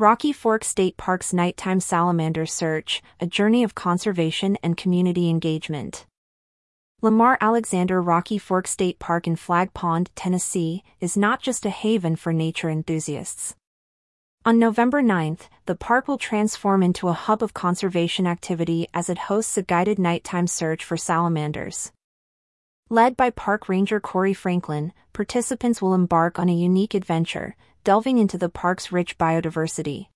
Rocky Fork State Park's Nighttime Salamander Search, a journey of conservation and community engagement. Lamar Alexander Rocky Fork State Park in Flag Pond, Tennessee, is not just a haven for nature enthusiasts. On November 9th, the park will transform into a hub of conservation activity as it hosts a guided nighttime search for salamanders. Led by Park Ranger Corey Franklin, participants will embark on a unique adventure, delving into the park's rich biodiversity.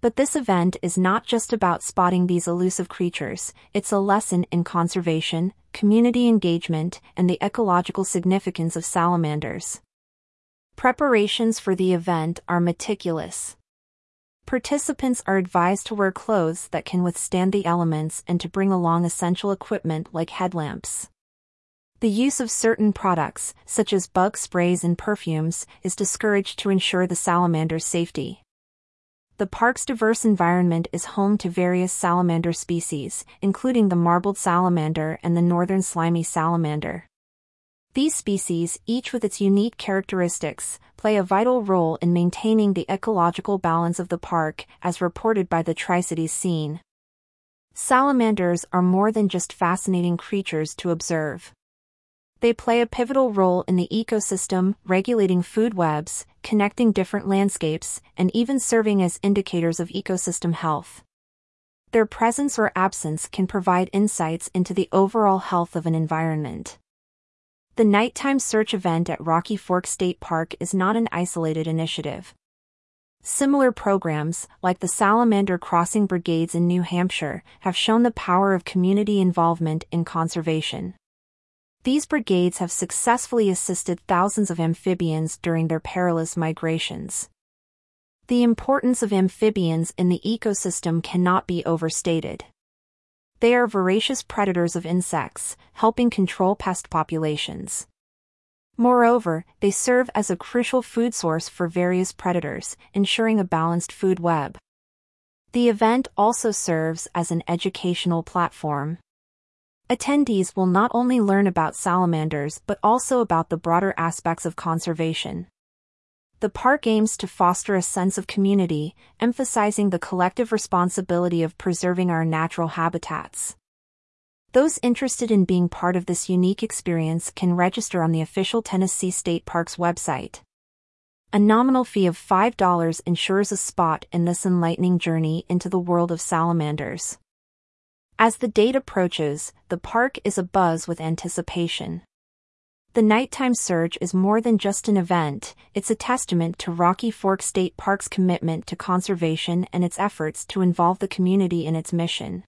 But this event is not just about spotting these elusive creatures, it's a lesson in conservation, community engagement, and the ecological significance of salamanders. Preparations for the event are meticulous. Participants are advised to wear clothes that can withstand the elements and to bring along essential equipment like headlamps. The use of certain products, such as bug sprays and perfumes, is discouraged to ensure the salamander's safety. The park's diverse environment is home to various salamander species, including the marbled salamander and the northern slimy salamander. These species, each with its unique characteristics, play a vital role in maintaining the ecological balance of the park, as reported by the Tri-Cities scene. Salamanders are more than just fascinating creatures to observe. They play a pivotal role in the ecosystem, regulating food webs, connecting different landscapes, and even serving as indicators of ecosystem health. Their presence or absence can provide insights into the overall health of an environment. The nighttime search event at Rocky Fork State Park is not an isolated initiative. Similar programs, like the Salamander Crossing Brigades in New Hampshire, have shown the power of community involvement in conservation. These brigades have successfully assisted thousands of amphibians during their perilous migrations. The importance of amphibians in the ecosystem cannot be overstated. They are voracious predators of insects, helping control pest populations. Moreover, they serve as a crucial food source for various predators, ensuring a balanced food web. The event also serves as an educational platform. Attendees will not only learn about salamanders but also about the broader aspects of conservation. The park aims to foster a sense of community, emphasizing the collective responsibility of preserving our natural habitats. Those interested in being part of this unique experience can register on the official Tennessee State Parks website. A nominal fee of $5 ensures a spot in this enlightening journey into the world of salamanders. As the date approaches, the park is abuzz with anticipation. The nighttime surge is more than just an event, it's a testament to Rocky Fork State Park's commitment to conservation and its efforts to involve the community in its mission.